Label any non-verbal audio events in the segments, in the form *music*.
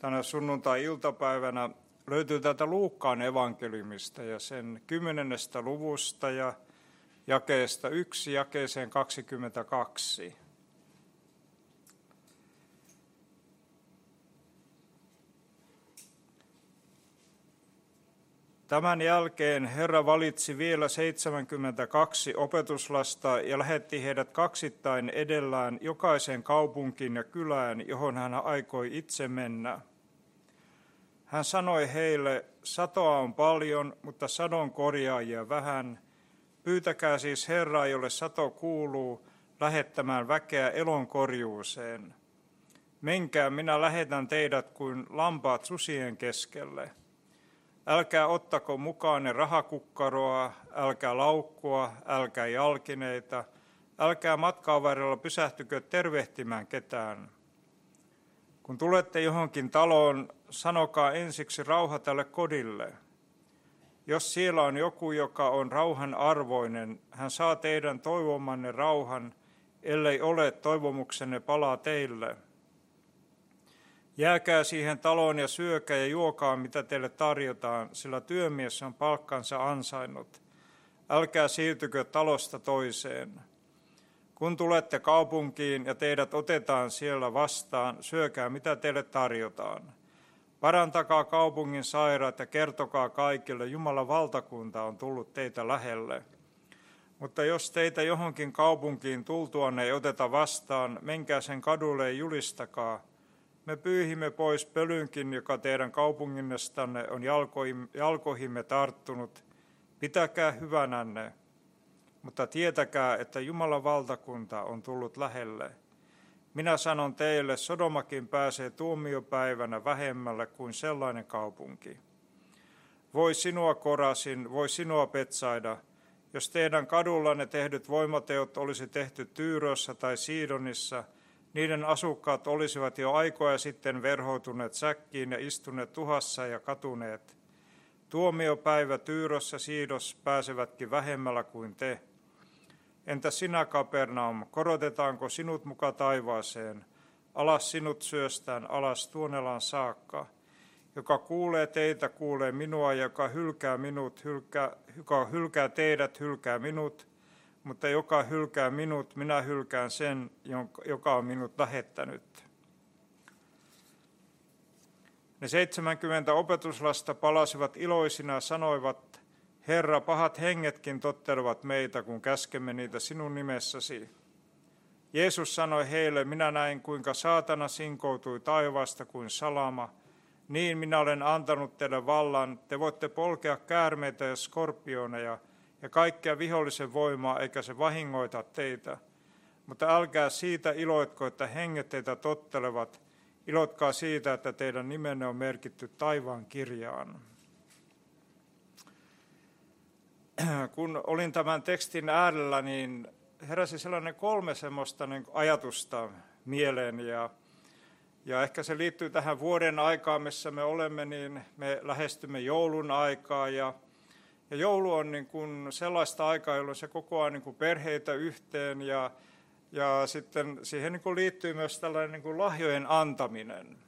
Tänä sunnuntai-iltapäivänä löytyy täältä Luukkaan evankeliumista ja sen kymmenennestä luvusta ja jakeesta 1 jakeeseen 22. Tämän jälkeen Herra valitsi vielä 72 opetuslasta ja lähetti heidät kaksittain edellään jokaiseen kaupunkiin ja kylään, johon hän aikoi itse mennä. Hän sanoi heille, satoa on paljon, mutta sadon korjaajia vähän. Pyytäkää siis Herraa, jolle sato kuuluu, lähettämään väkeä elon korjuuseen. Menkää, minä lähetän teidät kuin lampaat susien keskelle. Älkää ottako mukaanne rahakukkaroa, älkää laukkua, älkää jalkineita, älkää matkaa varrella pysähtykö tervehtimään ketään. Kun tulette johonkin taloon, sanokaa ensiksi rauha tälle kodille. Jos siellä on joku, joka on rauhan arvoinen, hän saa teidän toivomanne rauhan, ellei ole, toivomuksenne palaa teille – Jääkää siihen taloon ja syökää ja juokaa, mitä teille tarjotaan, sillä työmies on palkkansa ansainnut. Älkää siirtykö talosta toiseen. Kun tulette kaupunkiin ja teidät otetaan siellä vastaan, syökää mitä teille tarjotaan. Parantakaa kaupungin sairaat ja kertokaa kaikille, Jumalan valtakunta on tullut teitä lähelle. Mutta jos teitä johonkin kaupunkiin tultuanne ei oteta vastaan, menkää sen kadulle ja julistakaa – me pyyhimme pois pölynkin, joka teidän kaupunginnestanne on jalkoihimme tarttunut. Pitäkää hyvänänne, mutta tietäkää, että Jumalan valtakunta on tullut lähelle. Minä sanon teille, Sodomakin pääsee tuomiopäivänä vähemmälle kuin sellainen kaupunki. Voi sinua Korasin, voi sinua Petsaida, jos teidän kadullanne tehdyt voimateot olisi tehty Tyyrossa tai Siidonissa – niiden asukkaat olisivat jo aikoja sitten verhoutuneet säkkiin ja istuneet tuhassa ja katuneet. Tuomiopäivä Tyyrossa Siidos pääsevätkin vähemmällä kuin te. Entä sinä, Kapernaum, korotetaanko sinut muka taivaaseen? Alas sinut syöstään, alas tuonelaan saakka. Joka kuulee teitä, kuulee minua, joka hylkää minut, hylkää, joka hylkää teidät, hylkää minut mutta joka hylkää minut, minä hylkään sen, joka on minut lähettänyt. Ne 70 opetuslasta palasivat iloisina ja sanoivat, Herra, pahat hengetkin tottelevat meitä, kun käskemme niitä sinun nimessäsi. Jeesus sanoi heille, minä näin, kuinka saatana sinkoutui taivaasta kuin salama. Niin minä olen antanut teille vallan, te voitte polkea käärmeitä ja skorpioneja, ja kaikkea vihollisen voimaa, eikä se vahingoita teitä. Mutta älkää siitä iloitko, että henget teitä tottelevat. Ilotkaa siitä, että teidän nimenne on merkitty taivaan kirjaan. *clears throat* Kun olin tämän tekstin äärellä, niin heräsi sellainen kolme semmoista niin ajatusta mieleen ja ja ehkä se liittyy tähän vuoden aikaan, missä me olemme, niin me lähestymme joulun aikaa ja ja joulu on niin kuin sellaista aikaa, jolloin se kokoaa niin kuin perheitä yhteen ja, ja sitten siihen niin kuin liittyy myös tällainen niin kuin lahjojen antaminen.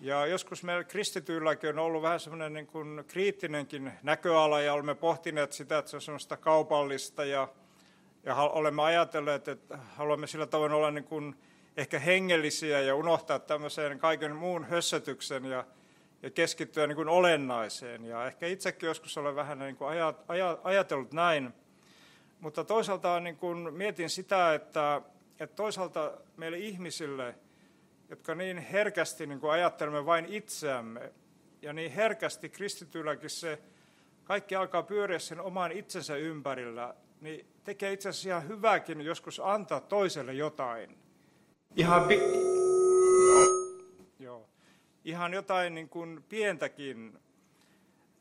Ja joskus meillä kristityilläkin on ollut vähän semmoinen niin kriittinenkin näköala ja olemme pohtineet sitä, että se on semmoista kaupallista ja, ja olemme ajatelleet, että haluamme sillä tavoin olla niin kuin ehkä hengellisiä ja unohtaa tämmöiseen kaiken muun hössötyksen ja ja keskittyä niin kuin olennaiseen. Ja ehkä itsekin joskus olen vähän niin kuin ajatellut näin, mutta toisaalta niin kuin mietin sitä, että, että toisaalta meille ihmisille, jotka niin herkästi niin kuin ajattelemme vain itseämme, ja niin herkästi kristityilläkin se kaikki alkaa pyöriä sen oman itsensä ympärillä, niin tekee itse asiassa ihan hyvääkin joskus antaa toiselle jotain. Ihan, pi-. Ihan jotain niin kuin pientäkin.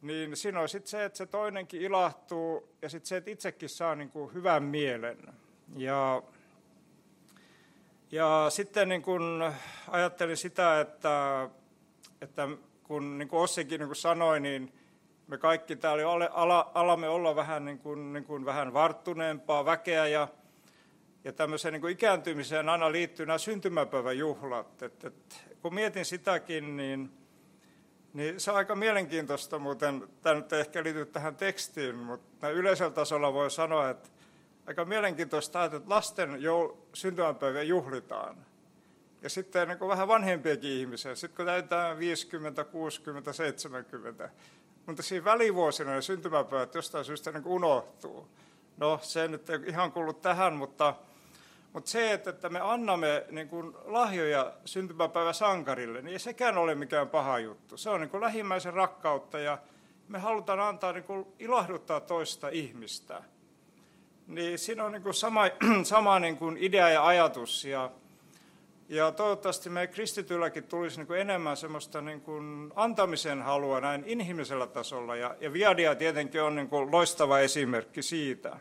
Niin siinä on sitten se, että se toinenkin ilahtuu ja sitten se, että itsekin saa niin kuin hyvän mielen. Ja, ja sitten niin kuin ajattelin sitä, että, että kun niin kuin Ossikin niin kuin sanoi, niin me kaikki täällä ala, alamme olla vähän, niin kuin, niin kuin vähän varttuneempaa väkeä ja, ja tämmöiseen niin kuin ikääntymiseen aina liittyy nämä syntymäpäiväjuhlat. Et, et, kun mietin sitäkin, niin, niin se on aika mielenkiintoista muuten, tämä nyt ei ehkä liity tähän tekstiin, mutta yleisellä tasolla voi sanoa, että aika mielenkiintoista, että lasten joul- syntymäpäiviä juhlitaan. Ja sitten niin vähän vanhempiakin ihmisiä, sitten kun täytetään 50, 60, 70, mutta siinä välivuosina ne syntymäpäivät jostain syystä niin unohtuu. No, se nyt ei ihan kuulu tähän, mutta, mutta se, että, että me annamme niin kuin lahjoja syntymäpäiväsankarille, niin ei sekään ole mikään paha juttu. Se on niin kuin lähimmäisen rakkautta ja me halutaan antaa niin kuin ilahduttaa toista ihmistä. Niin siinä on niin kuin sama, *clears throat* sama niin kuin idea ja ajatus. Ja, ja toivottavasti me kristitylläkin tulisi niin kuin enemmän semmoista niin antamisen halua näin inhimillisellä tasolla. Ja, ja Viadia tietenkin on niin kuin loistava esimerkki siitä.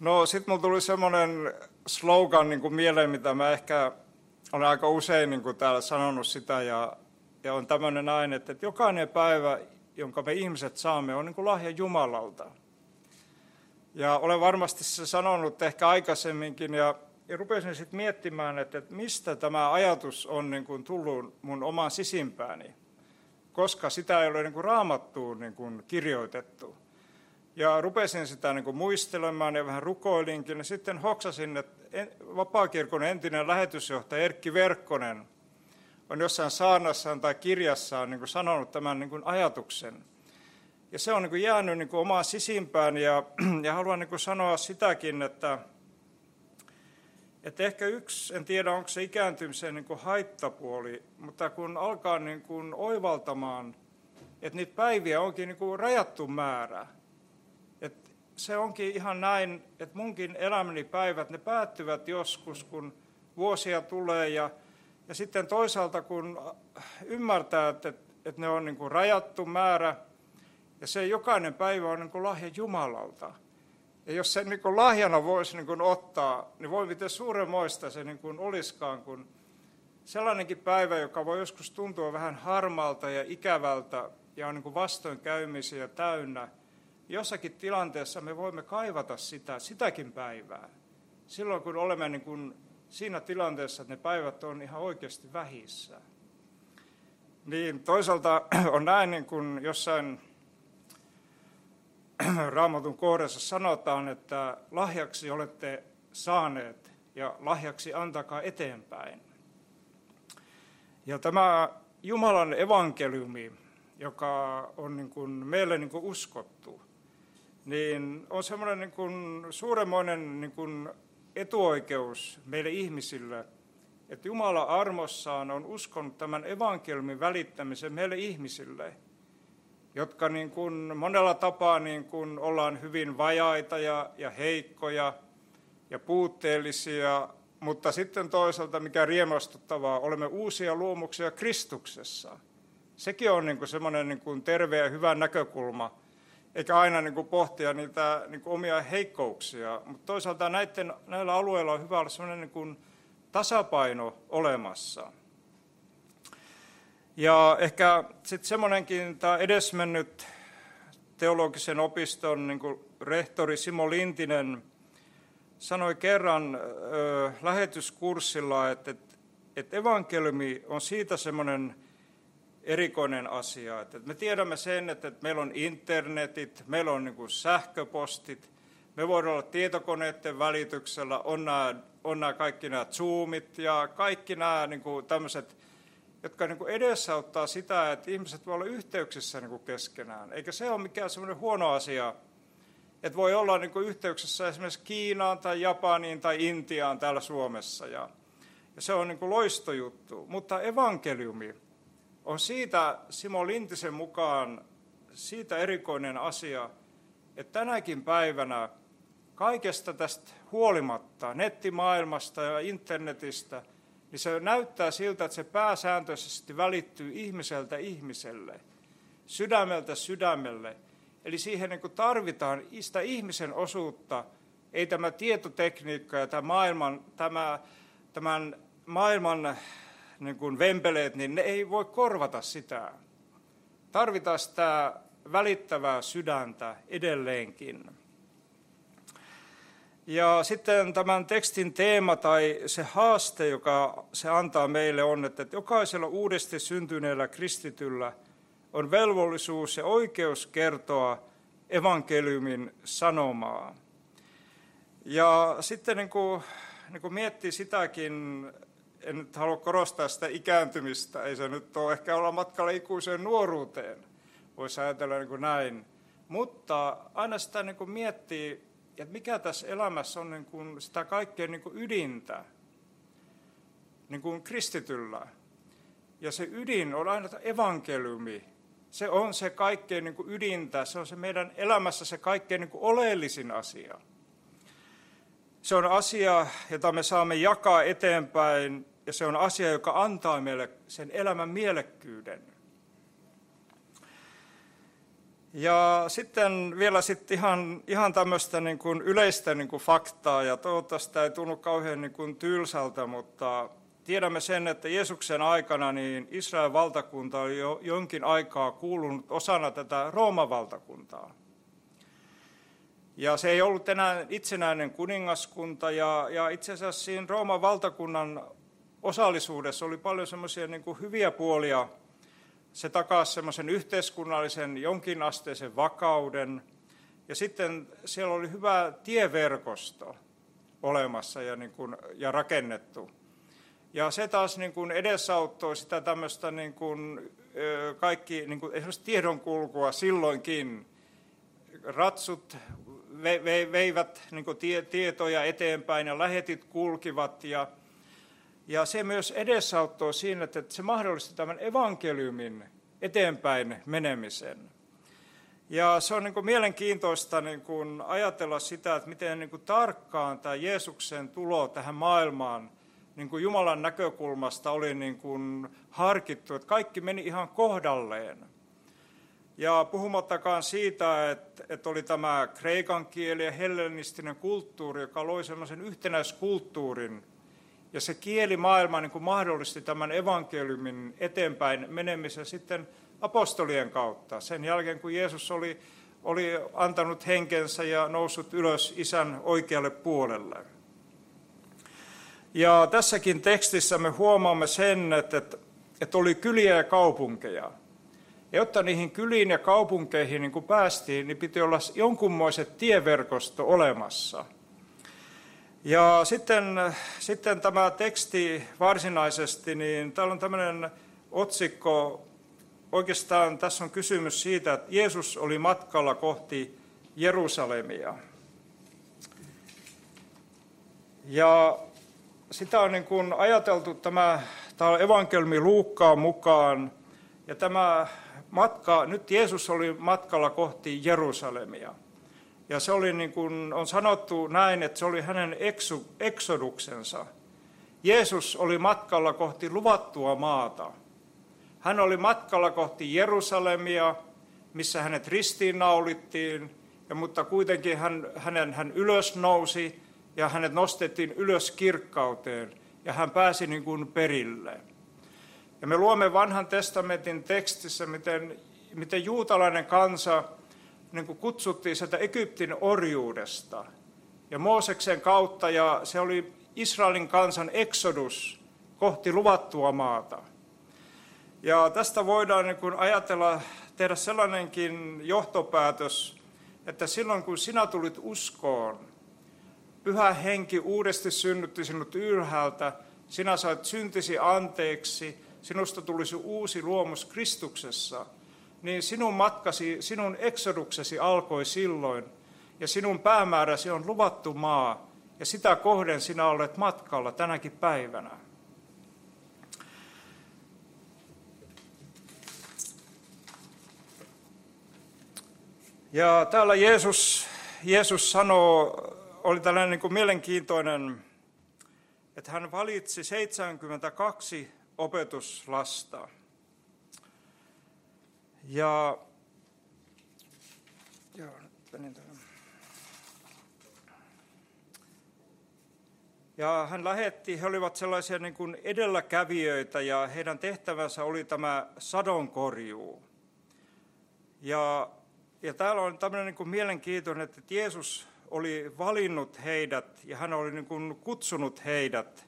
No sitten mulla tuli semmoinen slogan niin kuin mieleen, mitä mä ehkä olen aika usein niin kuin täällä sanonut sitä. Ja, ja on tämmöinen että, että jokainen päivä, jonka me ihmiset saamme, on niin kuin lahja Jumalalta. Ja olen varmasti se sanonut ehkä aikaisemminkin, ja ja rupesin sitten miettimään, että, että mistä tämä ajatus on niin kuin tullut mun omaan sisimpääni, koska sitä ei ole niin kuin raamattuun niin kuin kirjoitettu. Ja rupesin sitä niin kuin muistelemaan ja vähän rukoilinkin, ja sitten hoksasin, että Vapaakirkon entinen lähetysjohtaja Erkki Verkkonen on jossain saarnassaan tai kirjassaan niin kuin sanonut tämän niin kuin ajatuksen. Ja se on niin kuin jäänyt niin kuin omaan sisimpään, ja, ja haluan niin kuin sanoa sitäkin, että että ehkä yksi, en tiedä onko se ikääntymisen niin kuin haittapuoli, mutta kun alkaa niin kuin oivaltamaan, että niitä päiviä onkin niin kuin rajattu määrä, se onkin ihan näin, että munkin elämäni päivät, ne päättyvät joskus, kun vuosia tulee ja, ja sitten toisaalta kun ymmärtää, että, että ne on niin kuin rajattu määrä ja se jokainen päivä on niin kuin lahja Jumalalta – ja jos sen niin kuin lahjana voisi niin kuin ottaa, niin voi miten suuremmoista se niin kuin olisikaan, kun sellainenkin päivä, joka voi joskus tuntua vähän harmalta ja ikävältä ja on niin kuin vastoinkäymisiä täynnä, jossakin tilanteessa me voimme kaivata sitä, sitäkin päivää. Silloin kun olemme niin kuin siinä tilanteessa, että ne päivät on ihan oikeasti vähissä. Niin toisaalta *clears throat* on näin, niin kuin jossain *clears throat* raamatun kohdassa sanotaan, että lahjaksi olette saaneet ja lahjaksi antakaa eteenpäin. Ja tämä Jumalan evankeliumi, joka on niin kuin meille niin kuin uskottu, niin on semmoinen niin kuin suuremmoinen niin kuin etuoikeus meille ihmisille, että Jumala armossaan on uskonut tämän evankeliumin välittämisen meille ihmisille – jotka niin kuin monella tapaa niin kuin ollaan hyvin vajaita ja, ja heikkoja ja puutteellisia, mutta sitten toisaalta, mikä riemastuttavaa, olemme uusia luomuksia Kristuksessa. Sekin on niin kuin semmoinen niin kuin terve ja hyvä näkökulma, eikä aina niin kuin pohtia niitä niin kuin omia heikkouksia. Mutta toisaalta näiden, näillä alueilla on hyvä olla semmoinen niin kuin tasapaino olemassa. Ja ehkä sitten semmoinenkin tämä edesmennyt teologisen opiston niin kuin rehtori Simo Lintinen sanoi kerran ö, lähetyskurssilla, että, että, että evankeliumi on siitä semmoinen erikoinen asia. Että me tiedämme sen, että, meillä on internetit, meillä on niin sähköpostit, me voidaan olla tietokoneiden välityksellä, on nämä, on nämä kaikki nämä Zoomit ja kaikki nämä niin tämmöiset jotka niin edesauttaa sitä, että ihmiset voi olla yhteyksissä niin keskenään. Eikä se ole mikään semmoinen huono asia, että voi olla niin yhteyksissä esimerkiksi Kiinaan tai Japaniin tai Intiaan täällä Suomessa. Ja, ja se on niin loistojuttu. Mutta evankeliumi on siitä Simo Lintisen mukaan siitä erikoinen asia, että tänäkin päivänä kaikesta tästä huolimatta, nettimaailmasta ja internetistä, niin se näyttää siltä, että se pääsääntöisesti välittyy ihmiseltä ihmiselle, sydämeltä sydämelle. Eli siihen niin tarvitaan sitä ihmisen osuutta, ei tämä tietotekniikka ja tämä maailman, tämä, tämän maailman niin kuin vempeleet, niin ne ei voi korvata sitä. Tarvitaan sitä välittävää sydäntä edelleenkin. Ja sitten tämän tekstin teema tai se haaste, joka se antaa meille on, että jokaisella uudesti syntyneellä kristityllä on velvollisuus ja oikeus kertoa evankeliumin sanomaa. Ja sitten niin kuin, niin kuin miettii sitäkin, en nyt halua korostaa sitä ikääntymistä, ei se nyt ole ehkä olla matkalla ikuiseen nuoruuteen, voisi ajatella niin kuin näin. Mutta aina sitä niin kuin miettii, että mikä tässä elämässä on niin kuin sitä kaikkein niin kuin ydintä niin kuin kristityllä. Ja se ydin on aina evankeliumi. Se on se kaikkein niin kuin ydintä, se on se meidän elämässä se kaikkein niin kuin oleellisin asia. Se on asia, jota me saamme jakaa eteenpäin, ja se on asia, joka antaa meille sen elämän mielekkyyden. Ja sitten vielä sitten ihan, ihan tämmöistä niin kuin yleistä niin kuin faktaa, ja toivottavasti tämä ei tunnu kauhean niin kuin tylsältä, mutta tiedämme sen, että Jeesuksen aikana niin Israelin valtakunta oli jo jonkin aikaa kuulunut osana tätä Rooman valtakuntaa. Ja se ei ollut enää itsenäinen kuningaskunta, ja, ja itse asiassa siinä Rooman valtakunnan osallisuudessa oli paljon semmoisia niin hyviä puolia. Se takasi semmoisen yhteiskunnallisen jonkinasteisen vakauden, ja sitten siellä oli hyvä tieverkosto olemassa ja, niin kuin, ja rakennettu. Ja se taas niin kuin edesauttoi sitä tämmöistä niin kuin, kaikki niin kuin esimerkiksi tiedonkulkua silloinkin. Ratsut veivät niin tietoja eteenpäin ja lähetit kulkivat. Ja, ja se myös edesauttoi siinä, että se mahdollisti tämän evankeliumin eteenpäin menemisen. Ja se on niin kuin mielenkiintoista niin kuin ajatella sitä, että miten niin kuin tarkkaan tämä Jeesuksen tulo tähän maailmaan niin kuin Jumalan näkökulmasta oli niin kuin harkittu, että kaikki meni ihan kohdalleen. Ja puhumattakaan siitä, että, että oli tämä kreikan kieli ja hellenistinen kulttuuri, joka loi sellaisen yhtenäiskulttuurin. Ja se kielimaailma niin kuin mahdollisti tämän evankeliumin eteenpäin menemisen sitten apostolien kautta. Sen jälkeen, kun Jeesus oli, oli antanut henkensä ja noussut ylös isän oikealle puolelle. Ja tässäkin tekstissä me huomaamme sen, että, että oli kyliä ja kaupunkeja – ja jotta niihin kyliin ja kaupunkeihin niin kuin päästiin, niin piti olla jonkunmoiset tieverkosto olemassa. Ja sitten, sitten tämä teksti varsinaisesti, niin täällä on tämmöinen otsikko, oikeastaan tässä on kysymys siitä, että Jeesus oli matkalla kohti Jerusalemia. Ja sitä on niin kuin ajateltu tämä, tämä on evankelmi Luukkaan mukaan, ja tämä matka, nyt Jeesus oli matkalla kohti Jerusalemia. Ja se oli niin kuin on sanottu näin, että se oli hänen eksu, eksoduksensa. Jeesus oli matkalla kohti luvattua maata. Hän oli matkalla kohti Jerusalemia, missä hänet ristiinnaulittiin, ja, mutta kuitenkin hän, hänen, hän ylös nousi ja hänet nostettiin ylös kirkkauteen ja hän pääsi niin kuin perille. Ja me luomme vanhan testamentin tekstissä, miten, miten juutalainen kansa niin kuin kutsuttiin sieltä Egyptin orjuudesta. Ja Mooseksen kautta, ja se oli Israelin kansan eksodus kohti luvattua maata. Ja tästä voidaan niin kuin ajatella, tehdä sellainenkin johtopäätös, että silloin kun sinä tulit uskoon, pyhä henki uudesti synnytti sinut ylhäältä, sinä sait syntisi anteeksi, sinusta tulisi uusi luomus Kristuksessa, niin sinun matkasi, sinun eksoduksesi alkoi silloin, ja sinun päämääräsi on luvattu maa, ja sitä kohden sinä olet matkalla tänäkin päivänä. Ja täällä Jeesus, Jeesus sanoo, oli tällainen niin kuin mielenkiintoinen, että hän valitsi 72 opetuslasta. Ja, joo, nyt Ja hän lähetti, he olivat sellaisia niin kuin edelläkävijöitä ja heidän tehtävänsä oli tämä sadonkorjuu. Ja, ja täällä on tämmöinen niin kuin mielenkiintoinen, että Jeesus oli valinnut heidät ja hän oli niin kuin kutsunut heidät.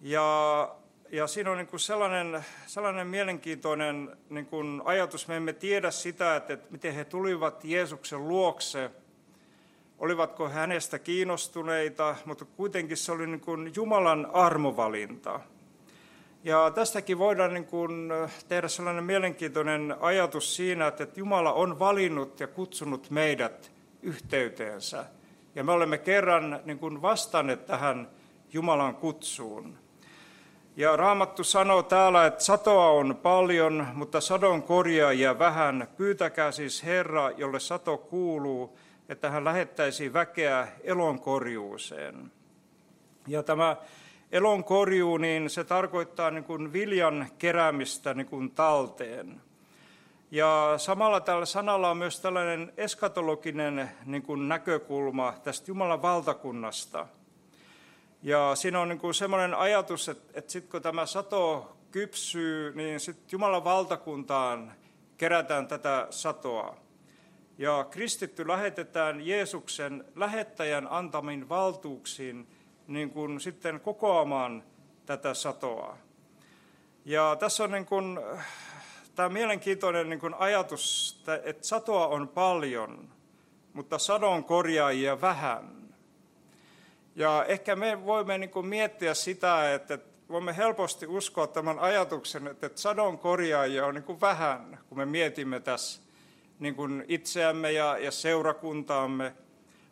Ja, ja siinä on niin kuin sellainen, sellainen mielenkiintoinen niin kuin ajatus, me emme tiedä sitä, että, että miten he tulivat Jeesuksen luokse – olivatko hänestä kiinnostuneita, mutta kuitenkin se oli niin kuin Jumalan armovalinta. Ja tästäkin voidaan niin kuin tehdä sellainen mielenkiintoinen ajatus siinä, että Jumala on valinnut ja kutsunut meidät yhteyteensä. Ja me olemme kerran niin kuin vastanneet tähän Jumalan kutsuun. Ja Raamattu sanoo täällä, että satoa on paljon, mutta sadon korjaajia vähän. Pyytäkää siis Herra, jolle sato kuuluu, että hän lähettäisi väkeä elonkorjuuseen. Ja tämä elonkorjuu, niin se tarkoittaa niin kuin viljan keräämistä niin kuin talteen. Ja samalla tällä sanalla on myös tällainen eskatologinen niin kuin näkökulma tästä Jumalan valtakunnasta. Ja siinä on niin semmoinen ajatus, että, että sitten kun tämä sato kypsyy, niin sitten Jumalan valtakuntaan kerätään tätä satoa. Ja kristitty lähetetään Jeesuksen lähettäjän antamin valtuuksiin niin kuin sitten kokoamaan tätä satoa. Ja tässä on niin kuin, tämä mielenkiintoinen niin kuin ajatus, että satoa on paljon, mutta sadon korjaajia vähän. Ja ehkä me voimme niin kuin miettiä sitä, että voimme helposti uskoa tämän ajatuksen, että sadon korjaajia on niin kuin vähän, kun me mietimme tässä niin kuin itseämme ja, ja seurakuntaamme,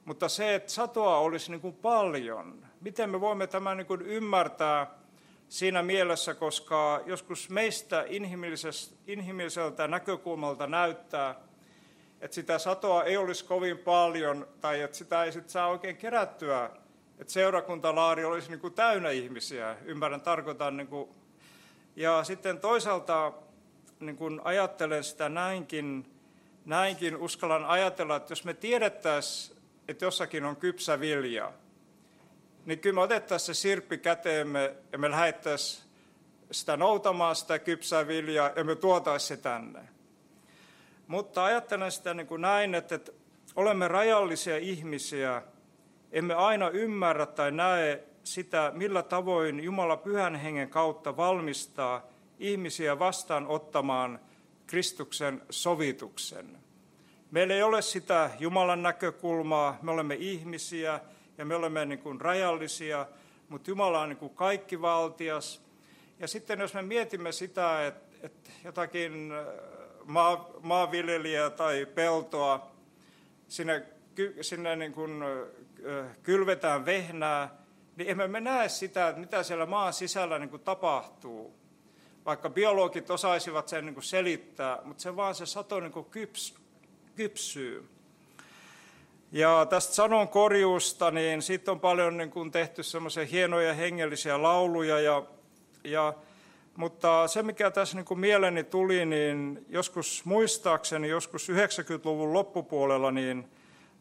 mutta se, että satoa olisi niin kuin paljon, miten me voimme tämän niin kuin ymmärtää siinä mielessä, koska joskus meistä inhimilliseltä näkökulmalta näyttää, että sitä satoa ei olisi kovin paljon tai että sitä ei sit saa oikein kerättyä, että seurakuntalaari olisi niin kuin täynnä ihmisiä, ymmärrän, tarkoitan. Niin kuin, ja sitten toisaalta niin kuin ajattelen sitä näinkin, näinkin uskallan ajatella, että jos me tiedettäisiin, että jossakin on kypsä vilja, niin kyllä me otettaisiin se sirppi käteemme ja me lähettäisiin sitä noutamaan sitä kypsää viljaa ja me tuotaisiin se tänne. Mutta ajattelen sitä niin kuin näin, että, että olemme rajallisia ihmisiä, emme aina ymmärrä tai näe sitä, millä tavoin Jumala pyhän hengen kautta valmistaa ihmisiä vastaanottamaan Kristuksen sovituksen. Meillä ei ole sitä Jumalan näkökulmaa, me olemme ihmisiä ja me olemme niin kuin rajallisia, mutta Jumala on niin kuin kaikkivaltias. Ja sitten jos me mietimme sitä, että, että jotakin äh, maa, maanviljelijää tai peltoa, sinne, sinne niin kuin, äh, kylvetään vehnää, niin emme me näe sitä, että mitä siellä maan sisällä niin kuin tapahtuu vaikka biologit osaisivat sen niin kuin selittää, mutta se vaan se sato niin kuin kyps, kypsyy. Ja tästä sanon korjuusta, niin siitä on paljon niin kuin tehty semmoisia hienoja hengellisiä lauluja. Ja, ja, mutta se, mikä tässä niin kuin mieleni tuli, niin joskus muistaakseni, joskus 90-luvun loppupuolella, niin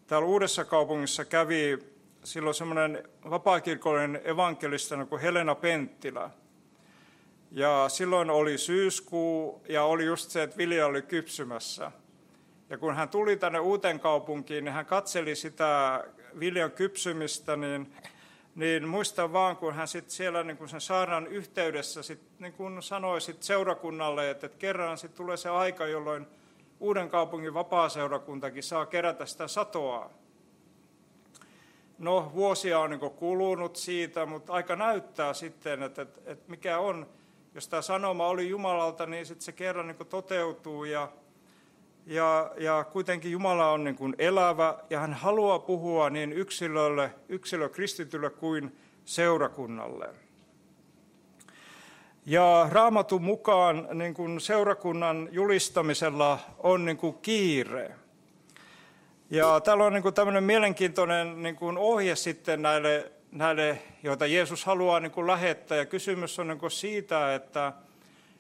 täällä Uudessa kaupungissa kävi silloin semmoinen vapaakirkollinen evankelista kuin Helena Penttilä – ja silloin oli syyskuu ja oli just se, että vilja oli kypsymässä. Ja kun hän tuli tänne uuteen kaupunkiin, niin hän katseli sitä viljan kypsymistä, niin, niin muistan vaan, kun hän sitten siellä niin kun sen saarnan yhteydessä sit, niin kun sanoi sit seurakunnalle, että, että kerran sitten tulee se aika, jolloin uuden kaupungin vapaaseurakuntakin saa kerätä sitä satoa. No, vuosia on niin kulunut siitä, mutta aika näyttää sitten, että, että, että mikä on jos tämä sanoma oli Jumalalta, niin sitten se kerran niin toteutuu ja, ja, ja kuitenkin Jumala on niin elävä ja hän haluaa puhua niin yksilölle, yksilö kristitylle kuin seurakunnalle. Ja raamatun mukaan niin kuin seurakunnan julistamisella on niin kuin kiire. Ja täällä on niin kuin tämmöinen mielenkiintoinen niin kuin ohje sitten näille, näille, joita Jeesus haluaa niin kuin lähettää. Ja kysymys on niin kuin siitä, että,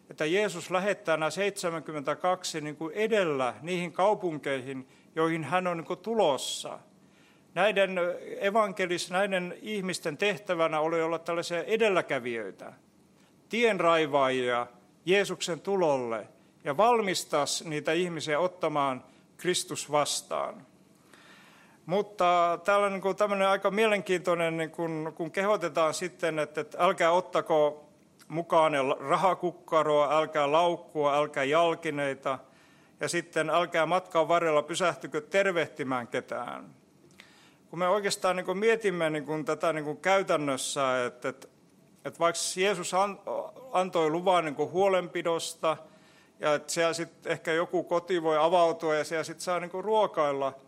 että Jeesus lähettää nämä 72 niin kuin edellä niihin kaupunkeihin, joihin hän on niin kuin tulossa. Näiden evankelis, näiden ihmisten tehtävänä oli olla tällaisia edelläkävijöitä, tienraivaajia Jeesuksen tulolle ja valmistaa niitä ihmisiä ottamaan Kristus vastaan. Mutta täällä on niin tämmöinen aika mielenkiintoinen, niin kun, kun kehotetaan sitten, että, että älkää ottako mukaan rahakukkaroa, älkää laukkua, älkää jalkineita, ja sitten älkää matkan varrella pysähtykö tervehtimään ketään. Kun me oikeastaan niin mietimme niin tätä niin käytännössä, että, että, että vaikka Jeesus antoi luvan niin huolenpidosta, ja että siellä sitten ehkä joku koti voi avautua ja siellä sitten saa niin ruokailla –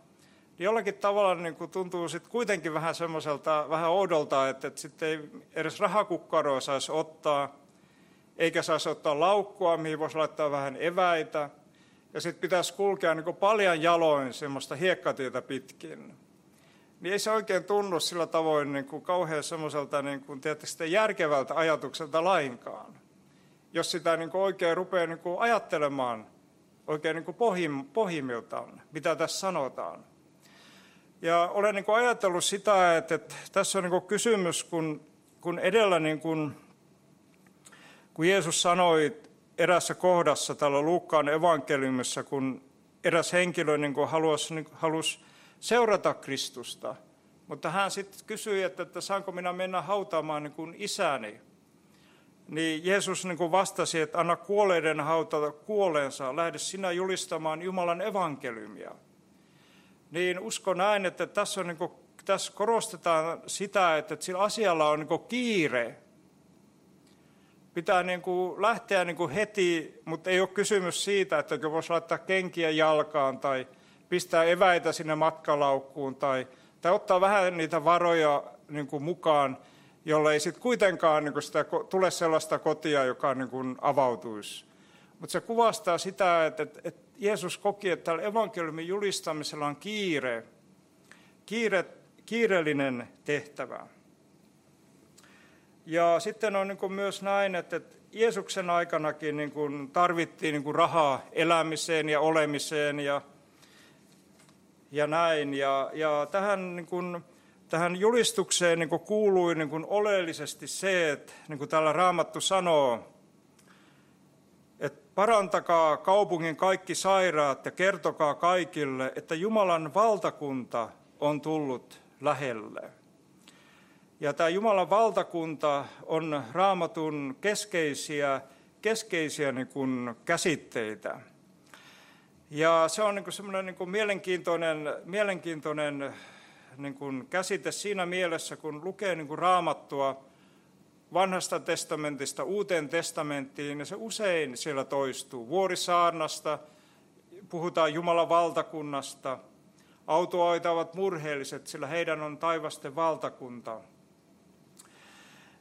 niin jollakin tavalla niin kuin tuntuu sitten kuitenkin vähän semmoiselta, vähän oudolta, että, että sitten ei edes rahakukkaroa saisi ottaa, eikä saisi ottaa laukkua, mihin voisi laittaa vähän eväitä, ja sitten pitäisi kulkea niin kuin paljon jaloin semmoista hiekkatietä pitkin. Niin ei se oikein tunnu sillä tavoin niin kuin kauhean semmoiselta niin kuin, tiedätkö, järkevältä ajatukselta lainkaan. Jos sitä niin kuin oikein rupeaa niin kuin ajattelemaan oikein niin kuin pohjim, pohjimmiltaan, mitä tässä sanotaan. Ja olen niin kuin ajatellut sitä, että, että tässä on niin kuin kysymys, kun, kun edellä niin kuin, kun Jeesus sanoi erässä kohdassa tällä Luukkaan evankeliumissa, kun eräs henkilö niin kuin halusi, niin kuin, halusi seurata Kristusta, mutta hän sitten kysyi, että, että saanko minä mennä hautaamaan niin kuin isäni. Niin Jeesus niin kuin vastasi, että anna kuolleiden hautata kuoleensa, lähde sinä julistamaan Jumalan evankeliumia niin usko näin, että tässä, on niin kuin, tässä korostetaan sitä, että sillä asialla on niin kiire. Pitää niin kuin lähteä niin kuin heti, mutta ei ole kysymys siitä, että voisi laittaa kenkiä jalkaan tai pistää eväitä sinne matkalaukkuun tai, tai ottaa vähän niitä varoja niin kuin mukaan, jolle ei sitten kuitenkaan niin kuin sitä, tule sellaista kotia, joka niin kuin avautuisi. Mutta se kuvastaa sitä, että, että, että Jeesus koki, että tällä evankeliumin julistamisella on kiire, kiire kiireellinen tehtävä. Ja sitten on niin myös näin, että Jeesuksen aikanakin niin kuin tarvittiin niin kuin rahaa elämiseen ja olemiseen ja, ja näin. Ja, ja tähän, niin kuin, tähän julistukseen niin kuin kuului niin kuin oleellisesti se, että niin kuin täällä Raamattu sanoo, Parantakaa kaupungin kaikki sairaat ja kertokaa kaikille, että Jumalan valtakunta on tullut lähelle. Ja tämä Jumalan valtakunta on raamatun keskeisiä, keskeisiä niin kuin käsitteitä. Ja se on niin semmoinen niin mielenkiintoinen, mielenkiintoinen niin kuin käsite siinä mielessä, kun lukee niin kuin raamattua, vanhasta testamentista uuteen testamenttiin, ja se usein siellä toistuu. Vuorisaarnasta puhutaan Jumalan valtakunnasta. Autooita ovat murheelliset, sillä heidän on taivasten valtakunta.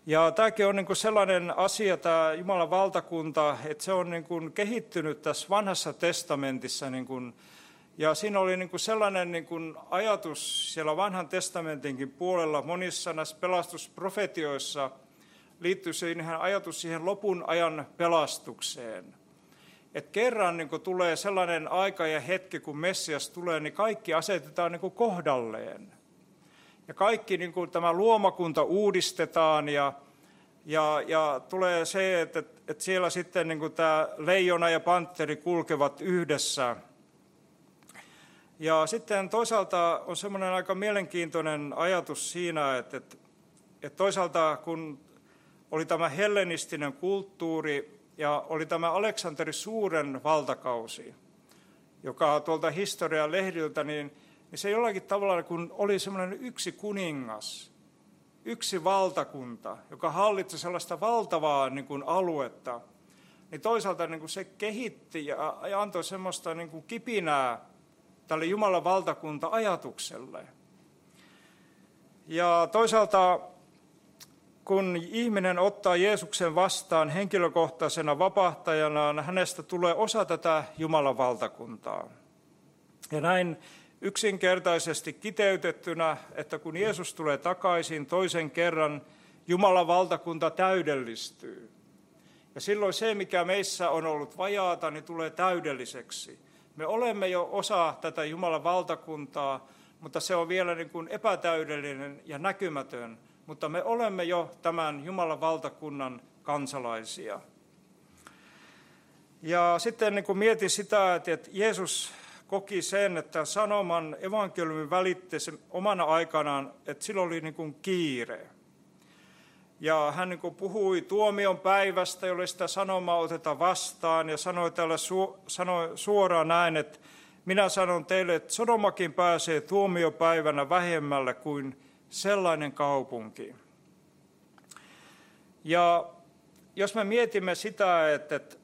Ja tämäkin on niin kuin sellainen asia, tämä Jumalan valtakunta, että se on niin kuin kehittynyt tässä vanhassa testamentissa. Niin kuin, ja siinä oli niin kuin sellainen niin kuin ajatus siellä vanhan testamentinkin puolella monissa näissä pelastusprofetioissa – liittyy siihen ajatus siihen lopun ajan pelastukseen. Että kerran niin kun tulee sellainen aika ja hetki, kun Messias tulee, niin kaikki asetetaan niin kohdalleen. Ja kaikki niin kuin tämä luomakunta uudistetaan ja, ja, ja tulee se, että, että siellä sitten niin kuin tämä leijona ja panteri kulkevat yhdessä. Ja sitten toisaalta on semmoinen aika mielenkiintoinen ajatus siinä, että, että, että toisaalta kun oli tämä hellenistinen kulttuuri ja oli tämä Aleksanteri Suuren valtakausi, joka tuolta historian lehdiltä, niin, niin se jollakin tavalla, kun oli semmoinen yksi kuningas, yksi valtakunta, joka hallitsi sellaista valtavaa niin kuin aluetta, niin toisaalta niin kuin se kehitti ja, ja antoi semmoista niin kuin kipinää tälle Jumalan valtakunta-ajatukselle. Ja toisaalta kun ihminen ottaa Jeesuksen vastaan henkilökohtaisena vapahtajanaan, hänestä tulee osa tätä Jumalan valtakuntaa. Ja näin yksinkertaisesti kiteytettynä, että kun Jeesus tulee takaisin toisen kerran, Jumalan valtakunta täydellistyy. Ja silloin se, mikä meissä on ollut vajaata, niin tulee täydelliseksi. Me olemme jo osa tätä Jumalan valtakuntaa, mutta se on vielä niin kuin epätäydellinen ja näkymätön. Mutta me olemme jo tämän Jumalan valtakunnan kansalaisia. Ja sitten niin kuin mietin sitä, että Jeesus koki sen, että sanoman evankeliumin välitti omana aikanaan, että silloin oli niin kuin kiire. Ja hän niin kuin puhui tuomion päivästä, jolle sitä sanomaa oteta vastaan, ja sanoi, täällä su, sanoi suoraan näin, että minä sanon teille, että Sodomakin pääsee tuomiopäivänä vähemmälle kuin sellainen kaupunki. Ja jos me mietimme sitä, että, että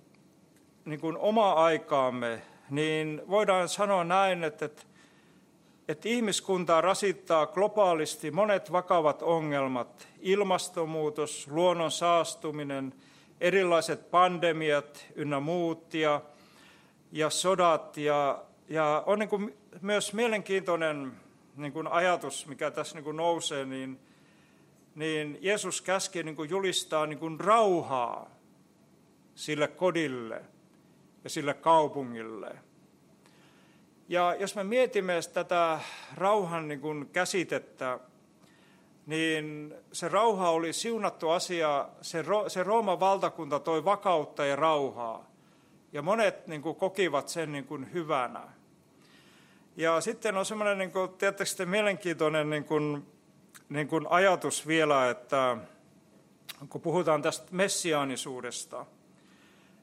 niin kuin oma aikaamme, niin voidaan sanoa näin, että, että, ihmiskuntaa rasittaa globaalisti monet vakavat ongelmat, ilmastonmuutos, luonnon saastuminen, erilaiset pandemiat ynnä muut ja, ja sodat. Ja, ja on niin kuin myös mielenkiintoinen niin kuin ajatus, mikä tässä niin kuin nousee, niin, niin Jeesus käski niin kuin julistaa niin kuin rauhaa sille kodille ja sille kaupungille. Ja jos me mietimme tätä rauhan niin kuin käsitettä, niin se rauha oli siunattu asia, se, se Rooman valtakunta toi vakautta ja rauhaa. Ja monet niin kuin, kokivat sen niin kuin, hyvänä. Ja sitten on semmoinen, niin tiedättekö mielenkiintoinen niin kuin, niin kuin ajatus vielä, että kun puhutaan tästä messiaanisuudesta,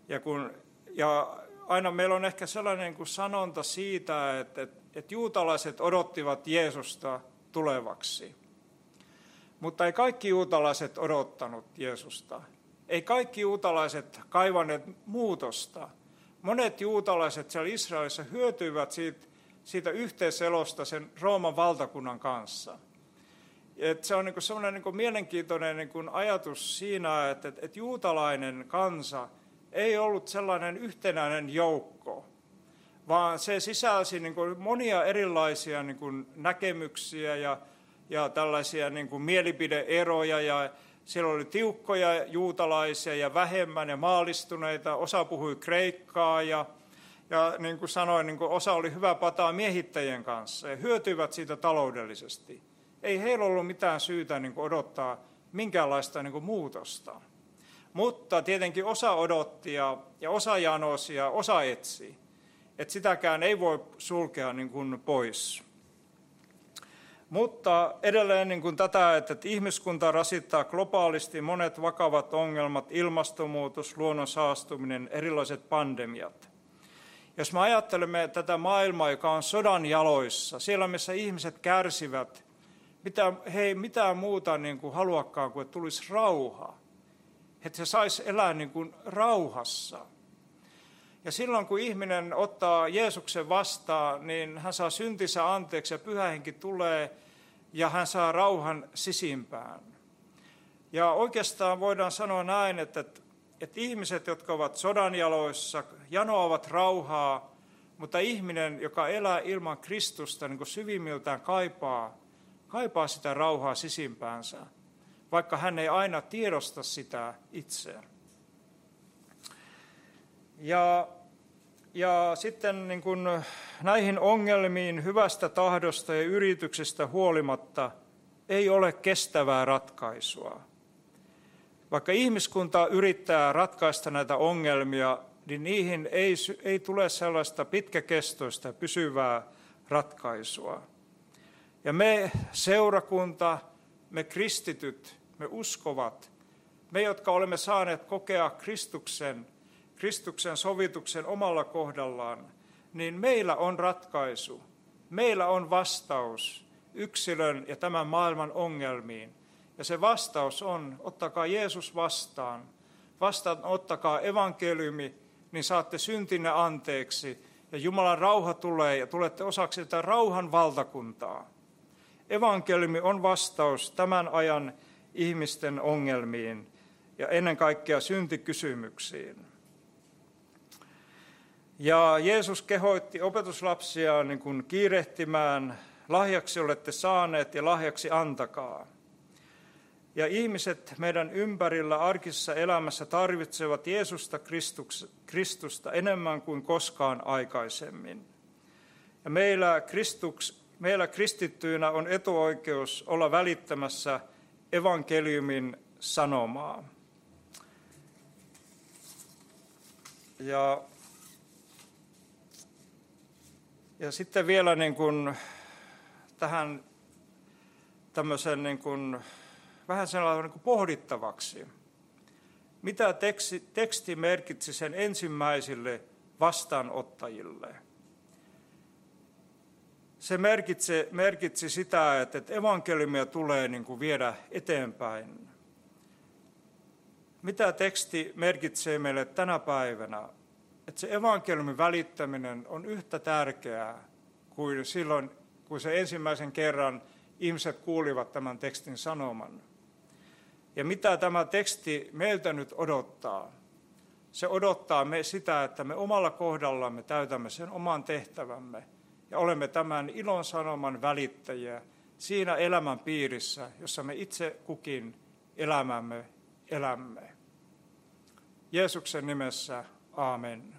ja, kun, ja aina meillä on ehkä sellainen kuin sanonta siitä, että, että, että juutalaiset odottivat Jeesusta tulevaksi. Mutta ei kaikki juutalaiset odottanut Jeesusta. Ei kaikki juutalaiset kaivaneet muutosta. Monet juutalaiset siellä Israelissa hyötyivät siitä, siitä yhteiselosta sen Rooman valtakunnan kanssa. Et se on niin sellainen niin mielenkiintoinen niin ajatus siinä, että, että, että juutalainen kansa ei ollut sellainen yhtenäinen joukko, vaan se sisälsi niin monia erilaisia niin näkemyksiä ja ja tällaisia niin kuin mielipideeroja ja siellä oli tiukkoja juutalaisia ja vähemmän ja maalistuneita, osa puhui kreikkaa ja, ja niin kuin sanoin, niin kuin osa oli hyvä pataa miehittäjien kanssa ja hyötyivät siitä taloudellisesti. Ei heillä ollut mitään syytä niin kuin odottaa minkäänlaista niin kuin muutosta. Mutta tietenkin osa odotti ja, ja osa janosi ja osa etsi. Että sitäkään ei voi sulkea niin kuin pois. Mutta edelleen niin kuin tätä, että ihmiskunta rasittaa globaalisti monet vakavat ongelmat, ilmastonmuutos, luonnon saastuminen, erilaiset pandemiat. Jos me ajattelemme tätä maailmaa, joka on sodan jaloissa, siellä missä ihmiset kärsivät, mitä, he ei mitään muuta niin kuin haluakaan kuin, että tulisi rauha. Että se saisi elää niin kuin rauhassa. Ja silloin kun ihminen ottaa Jeesuksen vastaan, niin hän saa syntinsä anteeksi ja pyhä henki tulee ja hän saa rauhan sisimpään. Ja oikeastaan voidaan sanoa näin, että, että ihmiset, jotka ovat sodanjaloissa, janoavat rauhaa, mutta ihminen, joka elää ilman Kristusta, niin kuin syvimmiltään kaipaa, kaipaa sitä rauhaa sisimpäänsä, vaikka hän ei aina tiedosta sitä itseään. Ja ja sitten niin kuin näihin ongelmiin hyvästä tahdosta ja yrityksestä huolimatta ei ole kestävää ratkaisua. Vaikka ihmiskunta yrittää ratkaista näitä ongelmia, niin niihin ei, ei tule sellaista pitkäkestoista pysyvää ratkaisua. Ja me seurakunta, me kristityt, me uskovat, me jotka olemme saaneet kokea Kristuksen Kristuksen sovituksen omalla kohdallaan, niin meillä on ratkaisu, meillä on vastaus yksilön ja tämän maailman ongelmiin. Ja se vastaus on, ottakaa Jeesus vastaan, vastaan ottakaa evankeliumi, niin saatte syntinne anteeksi ja Jumalan rauha tulee ja tulette osaksi tätä rauhan valtakuntaa. Evankeliumi on vastaus tämän ajan ihmisten ongelmiin ja ennen kaikkea syntikysymyksiin. Ja Jeesus kehoitti opetuslapsia niin kuin kiirehtimään, lahjaksi olette saaneet ja lahjaksi antakaa. Ja ihmiset meidän ympärillä arkisessa elämässä tarvitsevat Jeesusta Kristusta enemmän kuin koskaan aikaisemmin. Ja meillä, Kristuks, meillä kristittyinä on etuoikeus olla välittämässä evankeliumin sanomaa. Ja, ja sitten vielä niin kuin tähän tämmöisen niin kuin, vähän sellainen niin kuin pohdittavaksi. Mitä teksti, teksti merkitsi sen ensimmäisille vastaanottajille? Se merkitsi, merkitsi sitä, että, evankeliumia tulee niin kuin viedä eteenpäin. Mitä teksti merkitsee meille tänä päivänä? Että se evankeliumin välittäminen on yhtä tärkeää kuin silloin, kun se ensimmäisen kerran ihmiset kuulivat tämän tekstin sanoman. Ja mitä tämä teksti meiltä nyt odottaa? Se odottaa me sitä, että me omalla kohdallamme täytämme sen oman tehtävämme ja olemme tämän ilon sanoman välittäjiä siinä elämän piirissä, jossa me itse kukin elämämme elämme. Jeesuksen nimessä, amen.